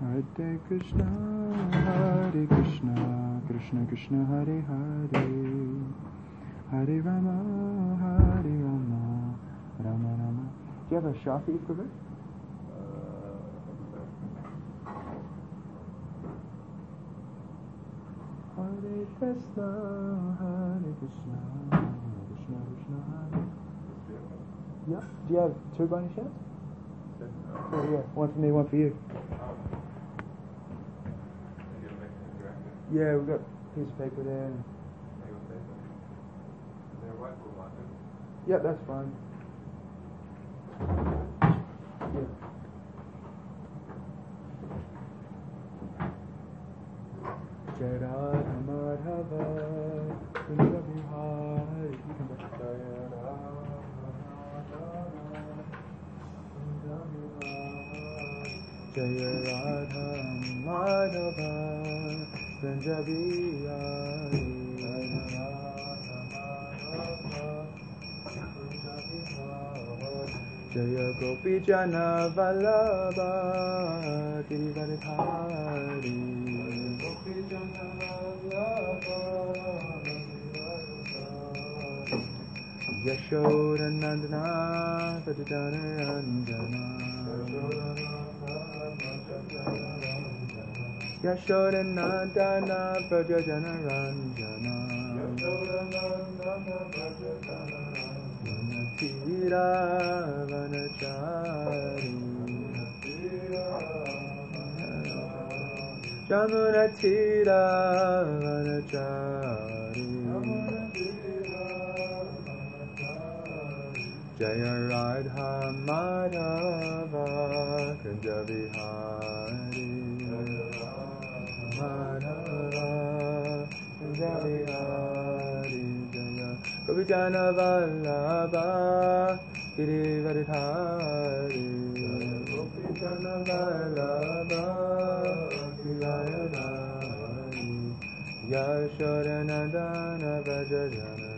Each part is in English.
Hare Krishna, Hare Krishna, Krishna Krishna, Hare Hare, Hare Rama, Hare Rama, Rama Rama. Do you have a Shafi equivalent? Hare Krishna, Hare Krishna, Krishna Krishna, Hare. Yeah. Do you have two any chance? Oh yeah, one for me, one for you. Yeah, we've got a piece of paper there. Yeah, that's fine. Yeah. Vihari Jai Radha Madhava Kunja Vihari Jaya Gopi Jana Vallabha Girivardhari Gopi Jana Yashoda Nandana Sadhana Ranjana Yashoda Nandana Vrajajana Ranjana Tira Vanachari Jamuna Tira Vanachari Jaya Radha Madhava Kunja Vihari Madhava Kunja Vihari Jaya Govijana Vallabha Girivardhari Govijana Vallabha Girivardhari Yashodanandana Vajrajana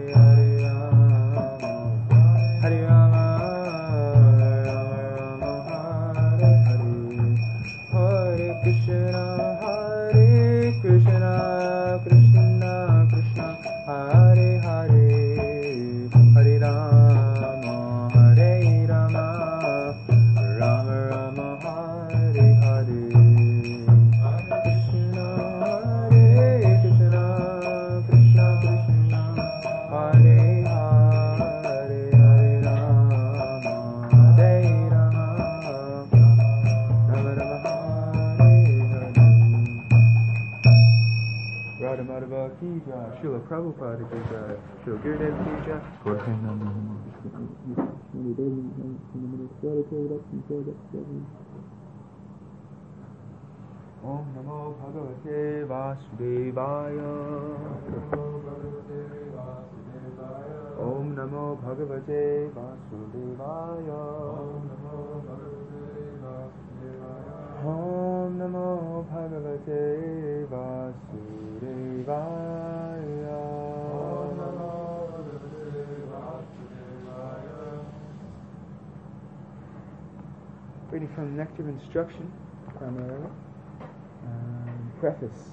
Prabhupada did the Gurdev puja. And they Om Namo Bhagavate Vasudevaya. Om Namo Bhagavate Vasudevaya. Om Namo Bhagavate Vasudevaya. Reading from the Nectar of Instruction, primarily. Um, preface.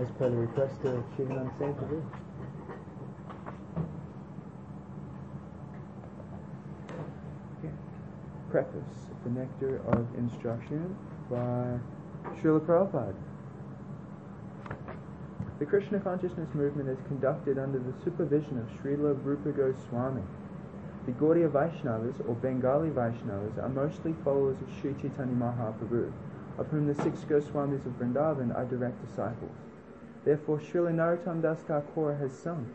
As per the request of Shivananda Sena Preface, The Nectar of Instruction by Srila Prabhupada. The Krishna consciousness movement is conducted under the supervision of Srila Rupa Goswami. The Gaudiya Vaishnavas, or Bengali Vaishnavas, are mostly followers of Sri Chaitanya Mahaprabhu, of whom the six Goswamis of Vrindavan are direct disciples. Therefore, Srila Narottam Das Thakur has sung,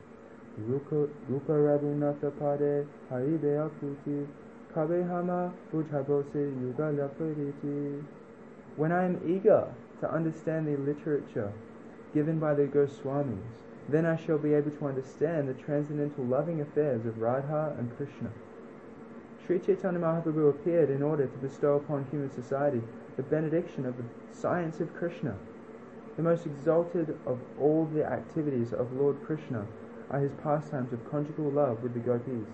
Rupa Raghunatha Pade Haribe Akuti Kabehama Bujhabose Yugala Piriti. When I am eager to understand the literature given by the Goswamis, then I shall be able to understand the transcendental loving affairs of Radha and Krishna. Sri Chaitanya Mahaprabhu appeared in order to bestow upon human society the benediction of the science of Krishna. The most exalted of all the activities of Lord Krishna are his pastimes of conjugal love with the gopis.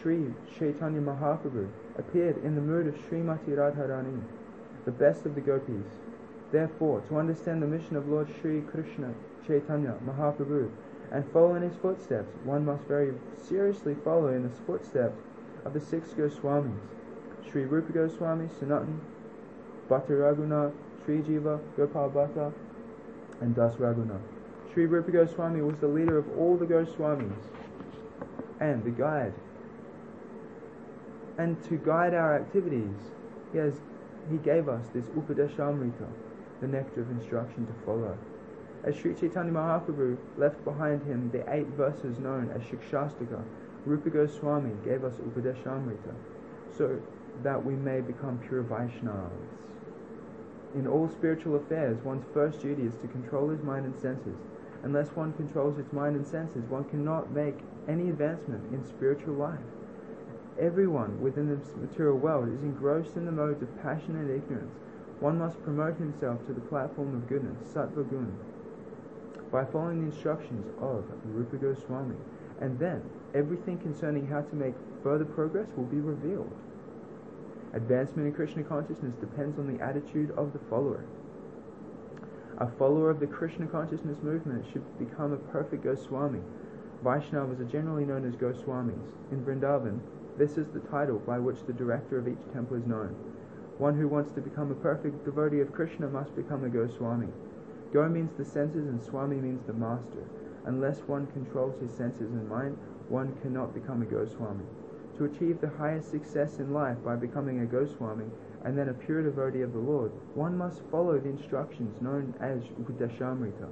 Sri Chaitanya Mahaprabhu appeared in the mood of Srimati Radharani, the best of the gopis. Therefore, to understand the mission of Lord Sri Krishna Chaitanya Mahaprabhu and follow in his footsteps, one must very seriously follow in the footsteps of the six Goswamis, Sri Rupa Goswami, Sanatan, Bhatta Raghunath, Sri Jiva, Gopal Bhatta, and Das Raghunath. Sri Rupa Goswami was the leader of all the Goswamis and the guide. And to guide our activities, he, has, he gave us this Upadeshamrita, the nectar of instruction to follow. As Sri Chaitanya Mahaprabhu left behind him the eight verses known as Shikshastaka, Rupa Goswami gave us Upadeshamrita, so that we may become pure Vaishnavas. In all spiritual affairs, one's first duty is to control his mind and senses. Unless one controls its mind and senses, one cannot make any advancement in spiritual life. Everyone within the material world is engrossed in the modes of passion and ignorance. One must promote himself to the platform of goodness, sattva gun, by following the instructions of Rupa Goswami, and then everything concerning how to make further progress will be revealed. Advancement in Krishna consciousness depends on the attitude of the follower. A follower of the Krishna consciousness movement should become a perfect Goswami. Vaishnavas are generally known as Goswamis. In Vrindavan, this is the title by which the director of each temple is known. One who wants to become a perfect devotee of Krishna must become a Goswami. Go means the senses and Swami means the master. Unless one controls his senses and mind, one cannot become a Goswami. To achieve the highest success in life by becoming a Goswami and then a pure devotee of the Lord, one must follow the instructions known as Upadeshamrita,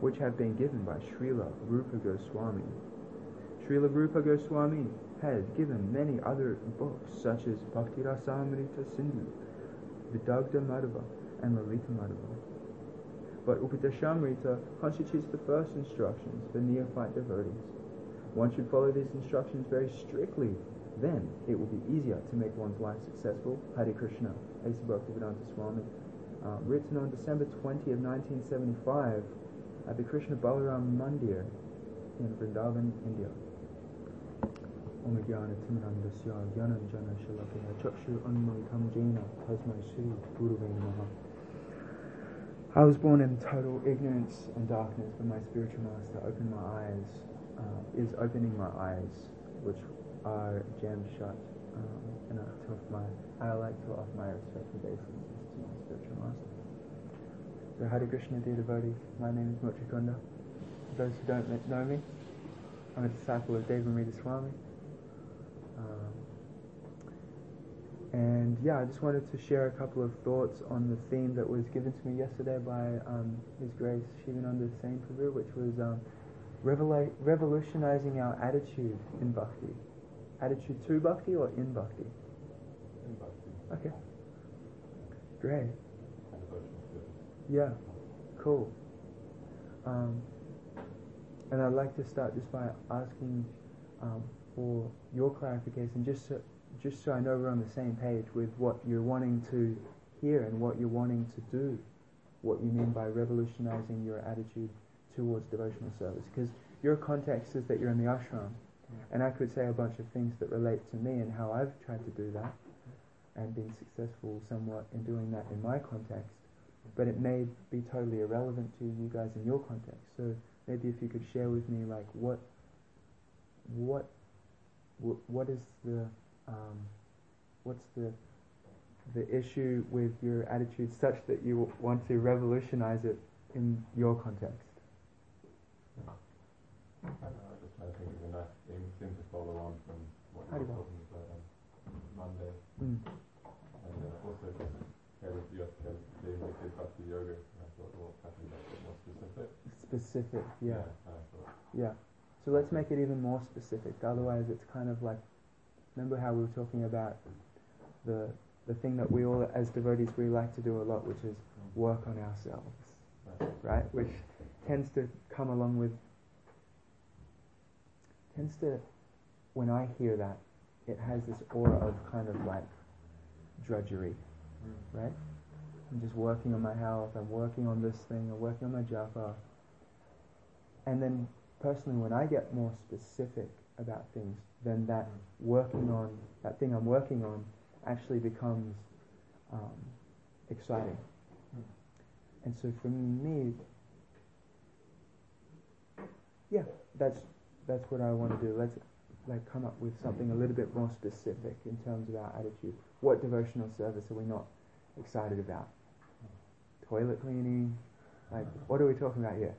which have been given by Srila Rupa Goswami. Srila Rupa Goswami has given many other books such as Bhakti Rasamrita Sindhu, Vidagdha Madhava, and Lalita Madhava. But Upadeshamrita constitutes the first instructions for neophyte devotees. One should follow these instructions very strictly then it will be easier to make one's life successful. Hare Krishna, A.C. Bhaktivedanta Swami. Uh, written on December 20 of 1975 at the Krishna Balaram Mandir in Vrindavan, India. Chakshu Jena Tasmai Sri I was born in total ignorance and darkness, but my spiritual master opened my eyes, uh, is opening my eyes, which are jammed shut. Um, and I, to my, I like to offer my respect and to my spiritual master. So Hare Krishna, dear devotees, my name is Muchikunda. For those who don't know me, I'm a disciple of Devamrita Swami. And yeah, I just wanted to share a couple of thoughts on the theme that was given to me yesterday by um, His Grace Shivananda Sena Prabhu, which was um, revela- revolutionizing our attitude in bhakti attitude to bhakti or in bhakti? In bhakti. Okay. Great. Yeah. Cool. Um, and I'd like to start just by asking um, for your clarification, just so, just so I know we're on the same page with what you're wanting to hear and what you're wanting to do what you mean by revolutionizing your attitude towards devotional service. Because your context is that you're in the ashram, and I could say a bunch of things that relate to me and how I've tried to do that, and been successful somewhat in doing that in my context. But it may be totally irrelevant to you guys in your context. So maybe if you could share with me, like what, what, wh- what is the, um, what's the, the issue with your attitude such that you want to revolutionize it in your context? I don't know, I just kind of think it's a nice thing, thing to follow on from what you were talking about on Monday. Mm. And uh, also just kind of your kind of doing the good bhakti yoga. And I thought, well, perhaps that's a bit more specific. Specific, yeah. thought, Yeah. So let's make it even more specific. Otherwise, it's kind of like, remember how we were talking about the the thing that we all, as devotees, we like to do a lot, which is work on ourselves, Right. Which tends to come along with tends to, when I hear that, it has this aura of kind of like drudgery, right? I'm just working on my health, I'm working on this thing, I'm working on my japa. And then personally, when I get more specific about things, then that working on, that thing I'm working on actually becomes um, exciting. And so for me, yeah, that's that's what I want to do. Let's like come up with something a little bit more specific in terms of our attitude. What devotional service are we not excited about? Toilet cleaning? Like, what are we talking about here?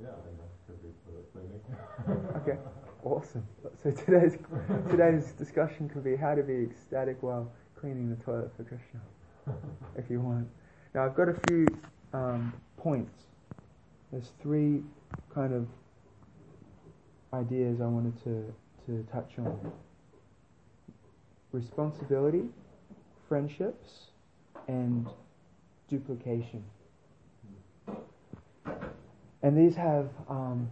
Yeah, I think that could be clinic. Okay, awesome. So today's today's discussion could be how to be ecstatic while cleaning the toilet for Krishna, if you want. Now I've got a few um, points. There's three kind of ideas I wanted to to touch on. Responsibility, friendships, and duplication. And these have um,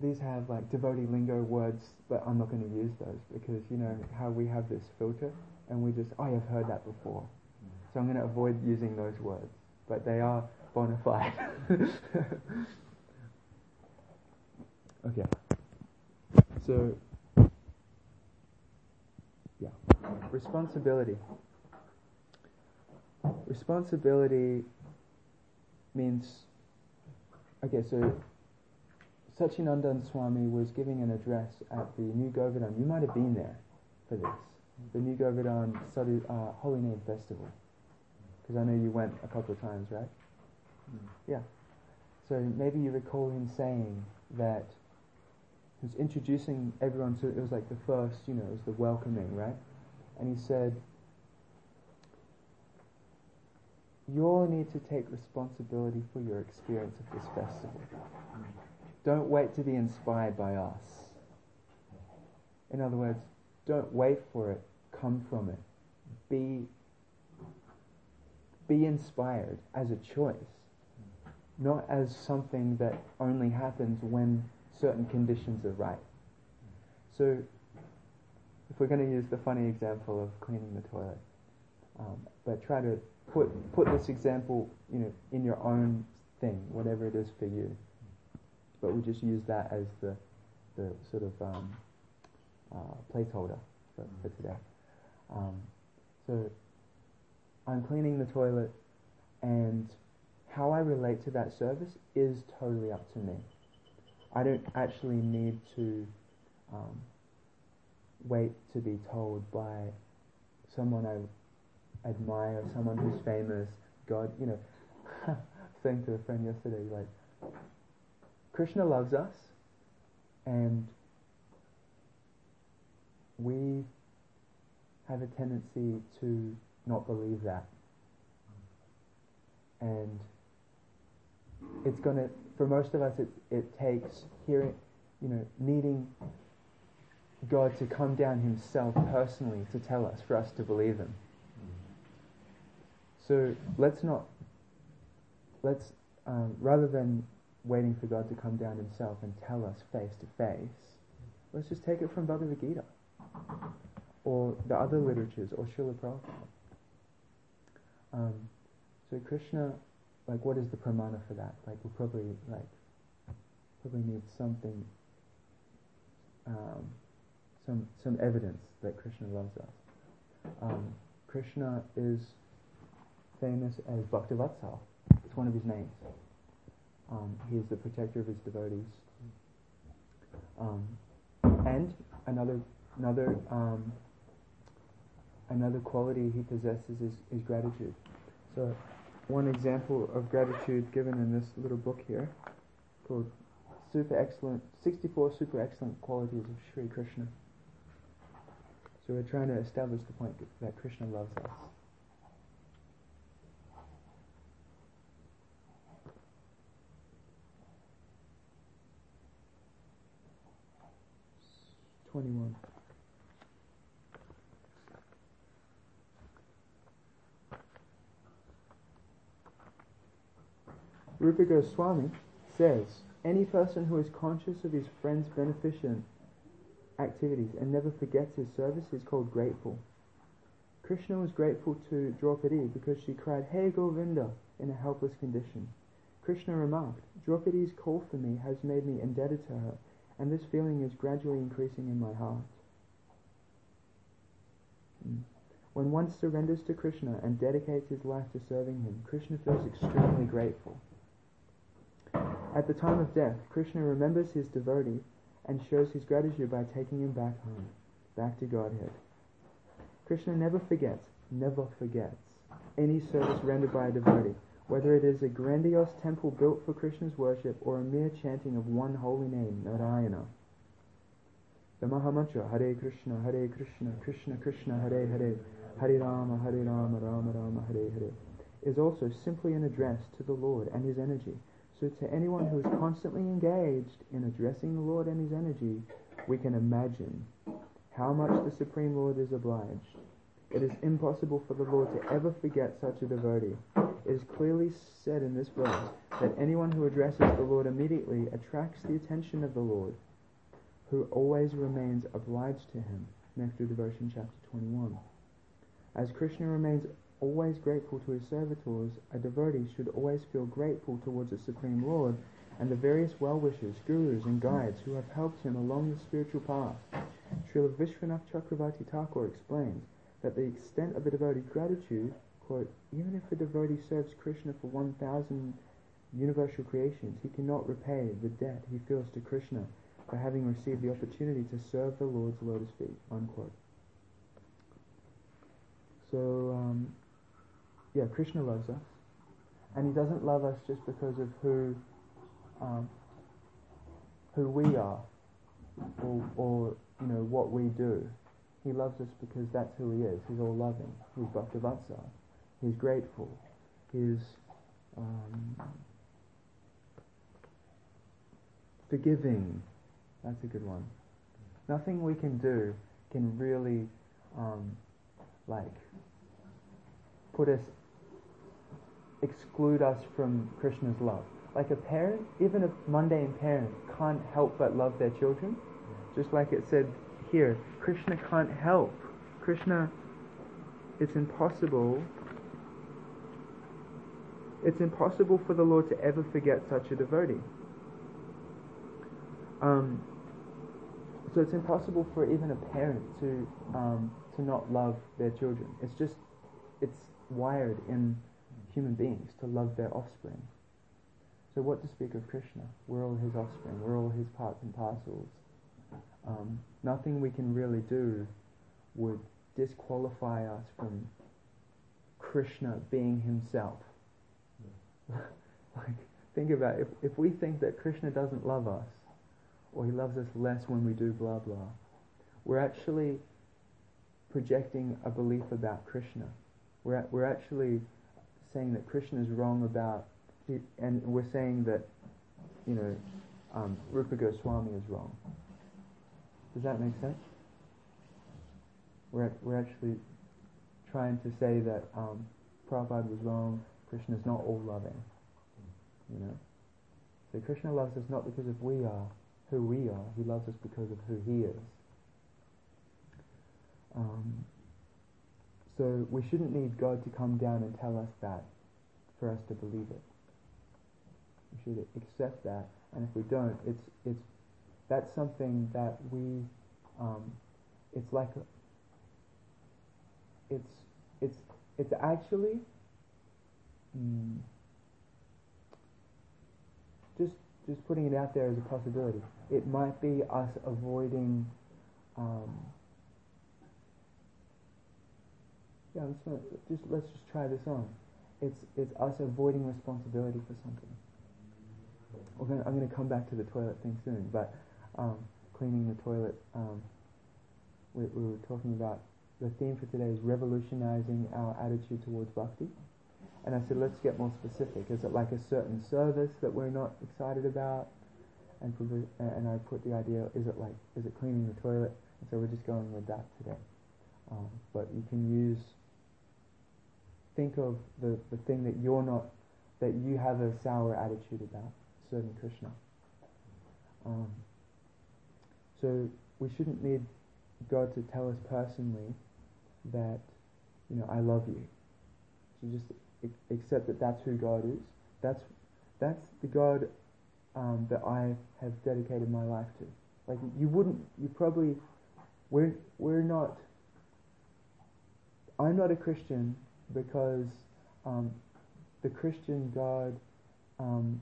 these have like devotee lingo words, but I'm not going to use those because you know how we have this filter, and we just oh I've heard that before, so I'm going to avoid using those words, but they are bona fide. okay, so yeah, responsibility. Responsibility means Okay, so Sachinandan Swami was giving an address at the New Govardhan. You might have been there for this. The New Govardhan Sadhu, uh, Holy Name Festival. Because I know you went a couple of times, right? Yeah. So maybe you recall him saying that he was introducing everyone to, it was like the first, you know, it was the welcoming, right? And he said, you all need to take responsibility for your experience of this festival. Don't wait to be inspired by us. In other words, don't wait for it, come from it. Be, be inspired as a choice, not as something that only happens when certain conditions are right. So, if we're going to use the funny example of cleaning the toilet, um, but try to put put this example, you know, in your own thing, whatever it is for you. But we just use that as the the sort of um, uh, placeholder for, for today. Um, so I'm cleaning the toilet, and how I relate to that service is totally up to me. I don't actually need to um, wait to be told by someone I admire, someone who's famous, God, you know, saying to a friend yesterday, like, Krishna loves us, and we have a tendency to not believe that. And it's going to, for most of us, it, it takes hearing, you know, needing God to come down Himself personally to tell us, for us to believe Him. So let's not, let's, um, rather than waiting for God to come down Himself and tell us face to face, let's just take it from Bhagavad Gita or the other literatures or Srila Prabhupada. Um, So Krishna, like, what is the pramana for that? Like, we probably like probably need something, um, some some evidence that Krishna loves us. Um, Krishna is famous as Bhakti Bhaktivatsal. It's one of his names. Um, he is the protector of his devotees. Um, and another another um, another quality he possesses is, is gratitude. So one example of gratitude given in this little book here called Super Excellent 64 Super Excellent Qualities of Sri Krishna. So we're trying to establish the point that Krishna loves us. Twenty-one. Rupa Goswami says, any person who is conscious of his friend's beneficent activities and never forgets his service is called grateful. Krishna was grateful to Draupadi because she cried, Hey Govinda, in a helpless condition. Krishna remarked, Draupadi's call for me has made me indebted to her, and this feeling is gradually increasing in my heart. Mm. When one surrenders to Krishna and dedicates his life to serving him, Krishna feels extremely grateful. At the time of death, Krishna remembers his devotee and shows his gratitude by taking him back home, back to Godhead. Krishna never forgets, never forgets any service rendered by a devotee, whether it is a grandiose temple built for Krishna's worship or a mere chanting of one holy name, Narayana. The Mahamantra, Hare Krishna, Hare Krishna, Krishna Krishna, Hare Hare, Hare Rama, Hare Rama, Rama Rama, Hare Hare, is also simply an address to the Lord and his energy. So to anyone who is constantly engaged in addressing the Lord and his energy, we can imagine how much the Supreme Lord is obliged. It is impossible for the Lord to ever forget such a devotee. It is clearly said in this verse that anyone who addresses the Lord immediately attracts the attention of the Lord, who always remains obliged to him. Nectar Devotion, chapter 21. As Krishna remains always grateful to his servitors, a devotee should always feel grateful towards the Supreme Lord and the various well-wishers, gurus, and guides who have helped him along the spiritual path. Srila Vishwanath Chakravarti Thakur explains that the extent of a devotee's gratitude, quote, even if a devotee serves Krishna for 1,000 universal creations, he cannot repay the debt he feels to Krishna for having received the opportunity to serve the Lord's lotus feet, unquote. So, um, yeah, Krishna loves us, and He doesn't love us just because of who um, who we are, or, or you know what we do. He loves us because that's who He is. He's all loving. He's Bhaktivatsal. He's grateful. He's um, forgiving. That's a good one. Nothing we can do can really um, like put us exclude us from Krishna's love. Like a parent, even a mundane parent, can't help but love their children. Just like it said here, Krishna can't help. Krishna, it's impossible. It's impossible for the Lord to ever forget such a devotee. Um, so it's impossible for even a parent to um, to not love their children. It's just it's wired in human beings to love their offspring. So what to speak of Krishna? We're all his offspring. We're all his parts and parcels. Um, nothing we can really do would disqualify us from Krishna being himself. like, think about it. If, if we think that Krishna doesn't love us, or he loves us less when we do blah blah, we're actually projecting a belief about Krishna. We're, we're actually saying that Krishna is wrong about, and we're saying that, you know, um, Rupa Goswami is wrong. Does that make sense? We're, we're actually trying to say that um, Prabhupada was wrong, Krishna is not all loving. You know? So Krishna loves us not because of we are who we are, he loves us because of who he is. Um, so we shouldn't need God to come down and tell us that for us to believe it. We should accept that, and if we don't, it's it's that's something that we um, it's like it's it's it's actually mm, just just putting it out there as a possibility. It might be us avoiding. Um, yeah, let's just let's just try this on. It's it's us avoiding responsibility for something. Gonna, I'm going to come back to the toilet thing soon, but um, cleaning the toilet. Um, we, we were talking about the theme for today is revolutionizing our attitude towards bhakti. And I said, let's get more specific. Is it like a certain service that we're not excited about? And, and I put the idea, is it like, is it cleaning the toilet? And so we're just going with that today. Um, but you can use, think of the, the thing that you're not, that you have a sour attitude about, serving Krishna. Um, so we shouldn't need God to tell us personally that, you know, I love you. So just accept that that's who God is. That's that's the God um, that I have dedicated my life to. Like you wouldn't, you probably, we're we're not. I'm not a Christian because um, the Christian God um,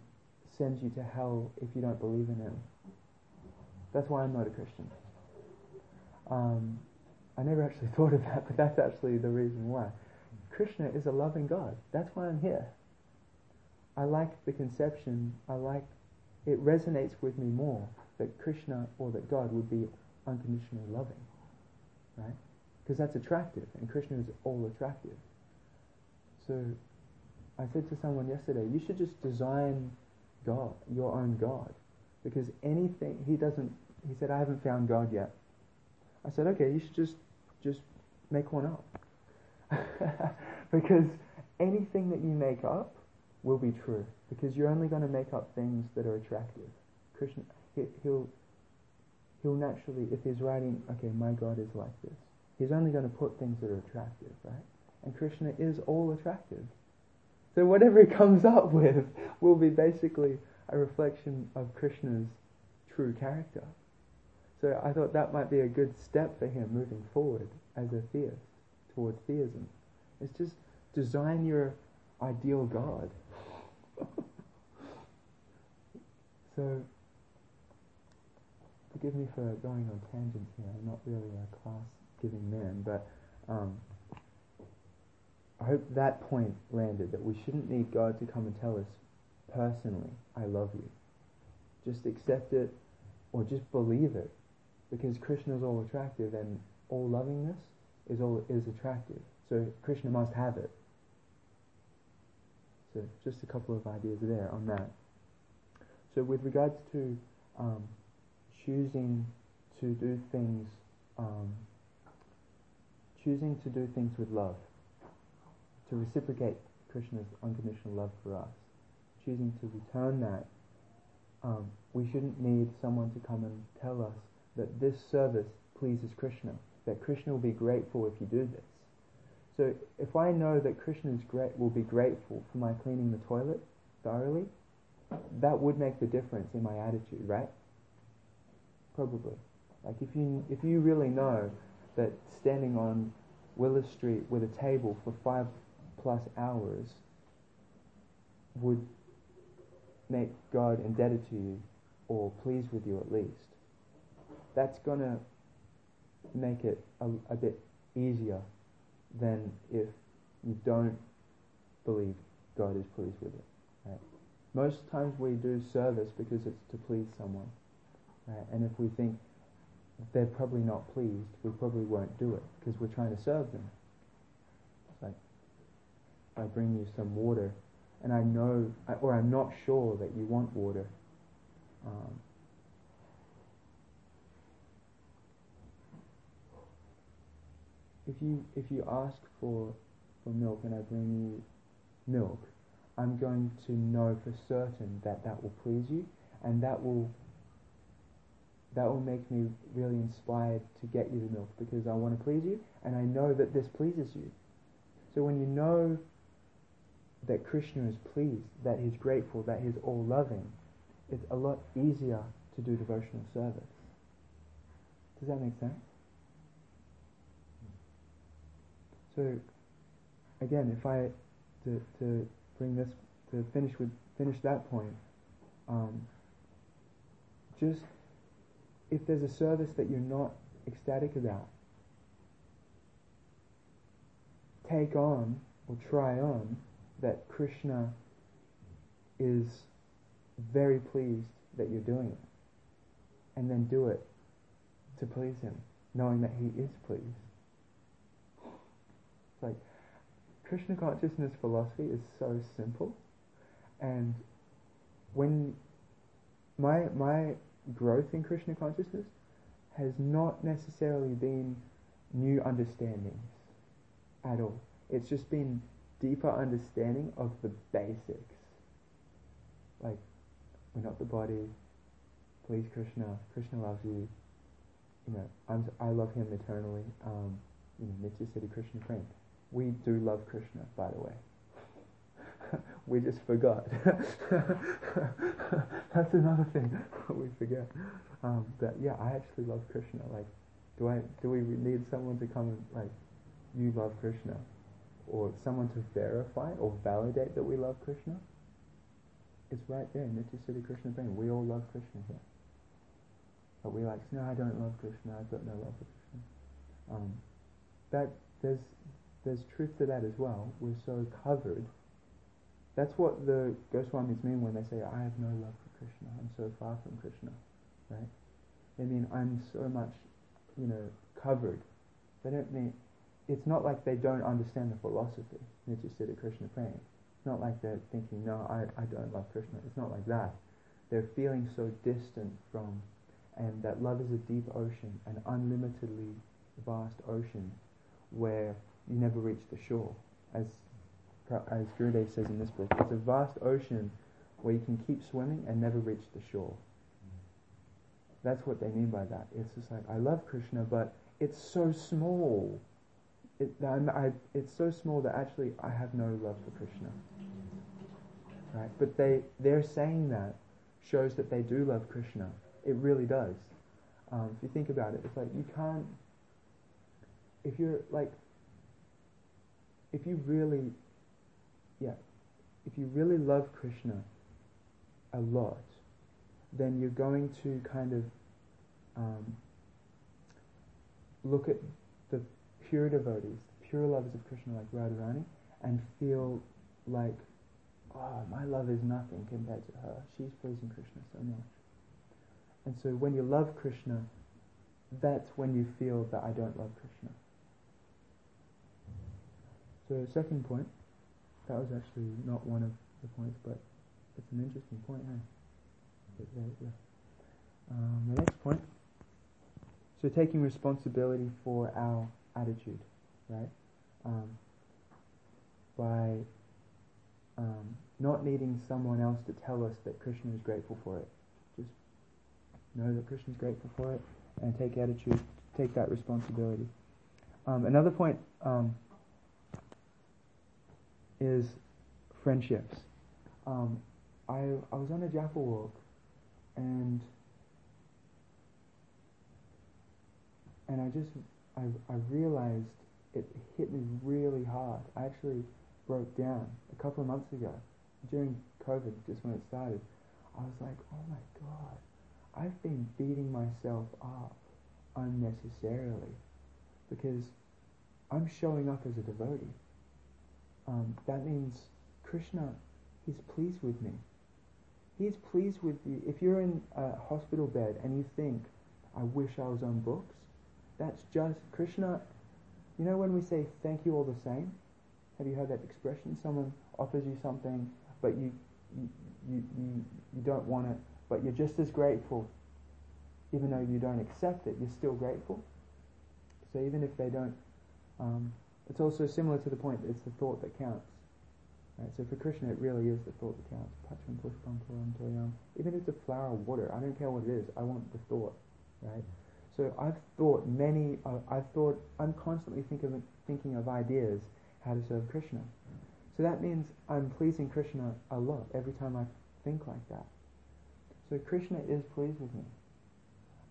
sends you to hell if you don't believe in Him. That's why I'm not a Christian. Um, I never actually thought of that, but that's actually the reason why. Krishna is a loving God. That's why I'm here. I like the conception, I like, it resonates with me more that Krishna or that God would be unconditionally loving. Right? Because that's attractive, and Krishna is all attractive. So I said to someone yesterday, you should just design God, your own God. Because anything, he doesn't, he said, I haven't found God yet. I said, okay, you should just, just make one up. because anything that you make up will be true. Because you're only going to make up things that are attractive. Krishna, he, he'll, he'll naturally, if he's writing, okay, my God is like this, he's only going to put things that are attractive, right? And Krishna is all attractive. So whatever he comes up with will be basically a reflection of Krishna's true character. So I thought that might be a good step for him moving forward as a theist towards theism. It's just design your ideal God. so forgive me for going on tangents here. I'm not really a class giving man, but um, I hope that point landed that we shouldn't need God to come and tell us personally, I love you. Just accept it or just believe it because Krishna is all attractive and all lovingness is all is attractive. So Krishna must have it. So just a couple of ideas there on that. So with regards to um, choosing to do things, um, choosing to do things with love, to reciprocate Krishna's unconditional love for us, choosing to return that, um, we shouldn't need someone to come and tell us that this service pleases Krishna, that Krishna will be grateful if you do this. So if I know that Krishna is great, will be grateful for my cleaning the toilet thoroughly, that would make the difference in my attitude, right? Probably. Like if you if you really know that standing on Willis Street with a table for five plus hours would make God indebted to you or pleased with you at least, that's to make it a, a bit easier than if you don't believe God is pleased with it. Right? Most times we do service because it's to please someone. Right? And if we think they're probably not pleased, we probably won't do it because we're trying to serve them. It's like, I bring you some water and I know, or I'm not sure that you want water. Um, if you if you ask for for milk and I bring you milk, I'm going to know for certain that that will please you, and that will that will make me really inspired to get you the milk because I want to please you, and I know that this pleases you. So when you know that Krishna is pleased, that he's grateful, that he's all loving, it's a lot easier to do devotional service. Does that make sense? So, again, if I to, to bring this to finish with finish that point, um, just if there's a service that you're not ecstatic about, take on or try on that Krishna is very pleased that you're doing it. And then do it to please him, knowing that he is pleased. Like Krishna consciousness philosophy is so simple and when my my growth in Krishna consciousness has not necessarily been new understandings at all. It's just been deeper understanding of the basics. Like, we're not the body. Please, Krishna. Krishna loves you. You know, I'm, I love him eternally. Um, you know, Nitya Siddhi Krishna Prem. We do love Krishna, by the way. we just forgot. That's another thing we forget. Um, that yeah, I actually love Krishna. Like, do I do we need someone to come and like, you love Krishna, or someone to verify or validate that we love Krishna? It's right there, in Nitya Siddhi Krishna Prem. We all love Krishna here. But we like, no, I don't love Krishna. I've got no love for Krishna. Um, that there's there's truth to that as well. We're so covered that's what the Goswamis mean when they say, I have no love for Krishna, I'm so far from Krishna, right? They mean I'm so much, you know, covered. They don't mean, it's not like they don't understand the philosophy, Nitya Krishna praying. It's not like they're thinking, no, I, I don't love Krishna. It's not like that. They're feeling so distant from, and that love is a deep ocean, an unlimitedly vast ocean, where you never reach the shore. As as Gurudev says in this book, it's a vast ocean where you can keep swimming and never reach the shore. That's what they mean by that. It's just like, I love Krishna, but it's so small. It, I, it's so small that actually I have no love for Krishna. Right? But they, they're saying that shows that they do love Krishna. It really does. Um, if you think about it, it's like you can't, if you're like, if you really yeah, if you really love Krishna a lot, then you're going to kind of um, look at the pure devotees, the pure lovers of Krishna like Radharani, and feel like, oh, my love is nothing compared to her. She's pleasing Krishna so much. And so when you love Krishna, that's when you feel that I don't love Krishna. So second point, that was actually not one of the points, but it's an interesting point, yeah. Um, the next point. So taking responsibility for our attitude, right? Um, by um, not needing someone else to tell us that Krishna is grateful for it. Just know that Krishna is grateful for it and take attitude, take that responsibility. Um, another point um, is friendships. Um, I I was on a Japa walk, and and I just I I realized it hit me really hard. I actually broke down a couple of months ago during COVID, just when it started. I was like, oh my god, I've been beating myself up unnecessarily because I'm showing up as a devotee um, that means Krishna, He's pleased with me. He's pleased with you. If you're in a hospital bed and you think, I wish I was on books, that's just Krishna. You know when we say thank you all the same? Have you heard that expression? Someone offers you something, but you you, you, you, you don't want it, but you're just as grateful. Even though you don't accept it, you're still grateful. So even if they don't um, it's also similar to the point that it's the thought that counts. Right? So for Krishna, it really is the thought that counts. Patram pushpam phalam toyam. Even if it's a flower water, I don't care what it is. I want the thought. Right? So I've thought many. Uh, I've thought. I'm constantly thinking of thinking of ideas how to serve Krishna. So that means I'm pleasing Krishna a lot every time I think like that. So Krishna is pleased with me.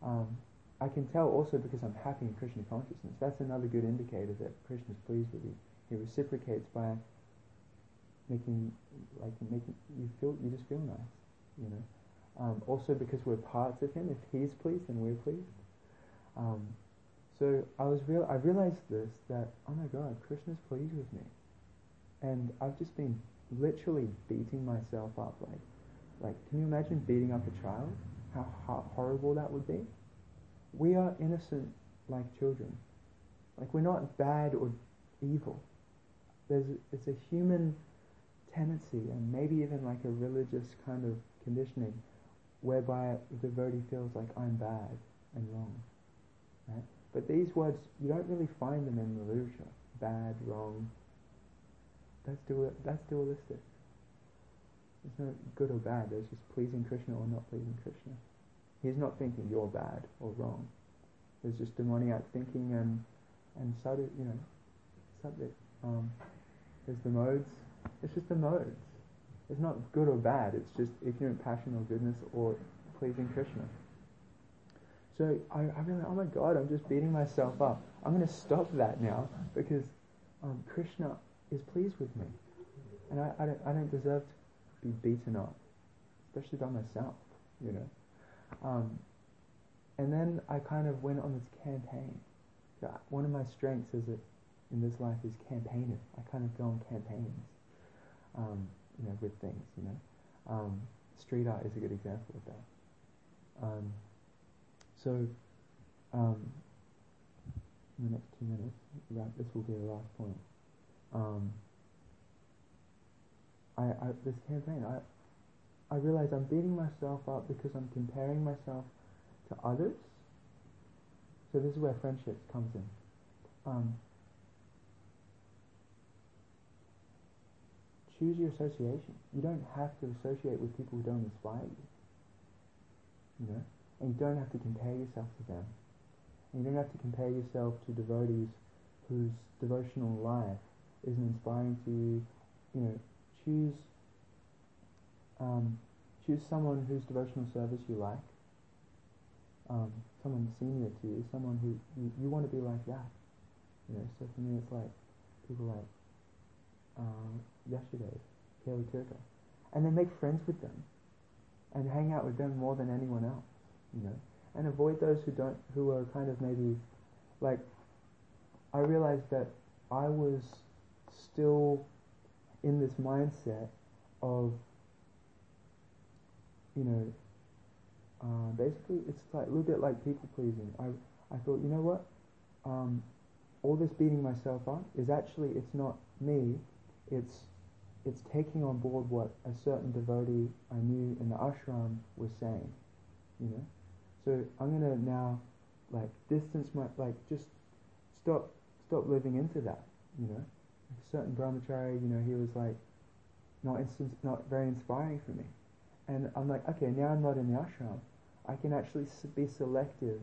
Um, I can tell also because I'm happy in Krishna consciousness. That's another good indicator that Krishna is pleased with you. He reciprocates by making, like, making you feel, you just feel nice, you know. Um, also because we're parts of Him. If He's pleased, then we're pleased. Um, so I was real. I realized this that oh my God, Krishna's pleased with me, and I've just been literally beating myself up. Like, like, can you imagine beating up a child? How, how horrible that would be. We are innocent like children. Like we're not bad or evil. There's it's a human tendency and maybe even like a religious kind of conditioning whereby the devotee feels like I'm bad and wrong. Right? But these words, you don't really find them in the literature. Bad, wrong. That's, dual, that's dualistic. There's no good or bad. There's just pleasing Krishna or not pleasing Krishna. He's not thinking you're bad or wrong. There's just demoniac thinking and and sadhu, you know, subject. Um, there's the modes. It's just the modes. It's not good or bad. It's just ignorant passion or goodness or pleasing Krishna. So I, I really, oh my God, I'm just beating myself up. I'm going to stop that now because um, Krishna is pleased with me, and I, I don't, I don't deserve to be beaten up, especially by myself, you know. Um, and then I kind of went on this campaign. One of my strengths is that in this life is campaigning. I kind of go on campaigns, um, you know, with things, you know. Um, street art is a good example of that. Um, so, um, in the next two minutes, this will be the last point. Um, I, I, this campaign, I, I realize I'm beating myself up because I'm comparing myself to others. So this is where friendships comes in. Um, choose your association. You don't have to associate with people who don't inspire you. You know? And you don't have to compare yourself to them. And you don't have to compare yourself to devotees whose devotional life isn't inspiring to you. You know, choose um, choose someone whose devotional service you like. Um, someone senior to you, someone who you, you want to be like that. You know, so for me it's like people like um, Yashadev, Kali Tirtha. And then make friends with them and hang out with them more than anyone else, you know. And avoid those who don't who are kind of maybe like I realized that I was still in this mindset of you know, uh, basically it's like a little bit like people pleasing. I I thought, you know what, um, all this beating myself up is actually it's not me, it's it's taking on board what a certain devotee I knew in the ashram was saying, you know. So I'm gonna now like distance my like just stop stop living into that, you know. A certain brahmachari, you know, he was like not instant, not very inspiring for me. And I'm like, okay, now I'm not in the ashram. I can actually be selective